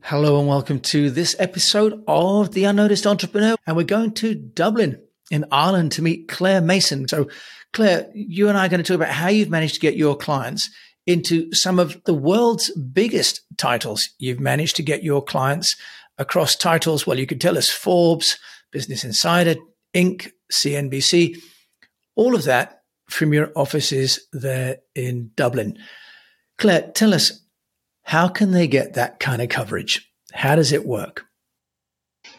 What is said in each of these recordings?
Hello and welcome to this episode of The Unnoticed Entrepreneur. And we're going to Dublin in Ireland to meet Claire Mason. So, Claire, you and I are going to talk about how you've managed to get your clients into some of the world's biggest titles. You've managed to get your clients across titles. Well, you could tell us Forbes, Business Insider, Inc., CNBC, all of that from your offices there in Dublin. Claire, tell us how can they get that kind of coverage? How does it work?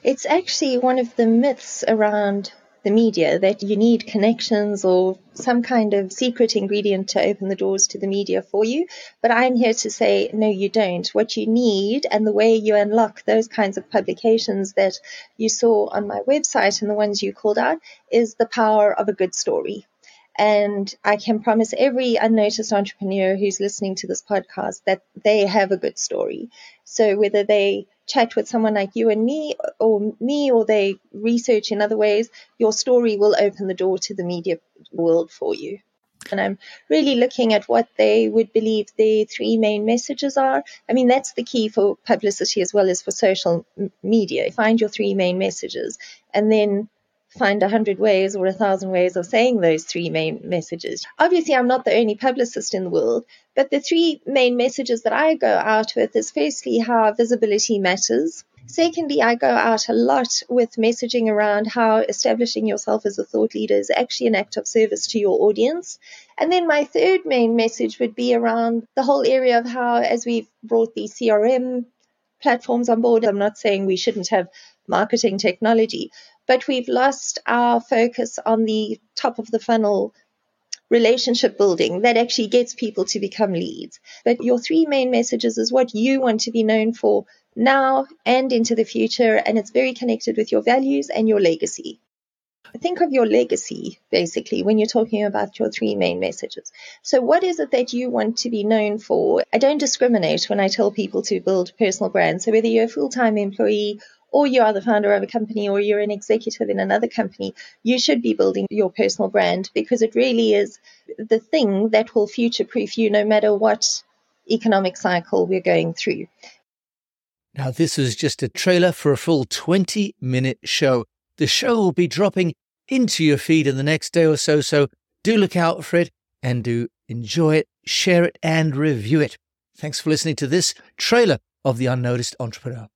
It's actually one of the myths around the media that you need connections or some kind of secret ingredient to open the doors to the media for you. But I'm here to say, no, you don't. What you need and the way you unlock those kinds of publications that you saw on my website and the ones you called out is the power of a good story. And I can promise every unnoticed entrepreneur who's listening to this podcast that they have a good story. So whether they chat with someone like you and me or me or they research in other ways, your story will open the door to the media world for you. And I'm really looking at what they would believe the three main messages are. I mean, that's the key for publicity as well as for social media. Find your three main messages and then find a hundred ways or a thousand ways of saying those three main messages. Obviously, I'm not the only publicist in the world, but the three main messages that I go out with is firstly how visibility matters. Secondly, I go out a lot with messaging around how establishing yourself as a thought leader is actually an act of service to your audience. And then my third main message would be around the whole area of how, as we've brought these CRM platforms on board, I'm not saying we shouldn't have marketing technology, but we've lost our focus on the top of the funnel relationship building that actually gets people to become leads. But your three main messages is what you want to be known for now and into the future, and it's very connected with your values and your legacy. Think of your legacy basically when you're talking about your three main messages. So, what is it that you want to be known for? I don't discriminate when I tell people to build personal brands. So, whether you're a full time employee or you are the founder of a company or you're an executive in another company, you should be building your personal brand because it really is the thing that will future proof you no matter what economic cycle we're going through. Now, this is just a trailer for a full 20 minute show. The show will be dropping into your feed in the next day or so, so do look out for it and do enjoy it, share it, and review it. Thanks for listening to this trailer of The Unnoticed Entrepreneur.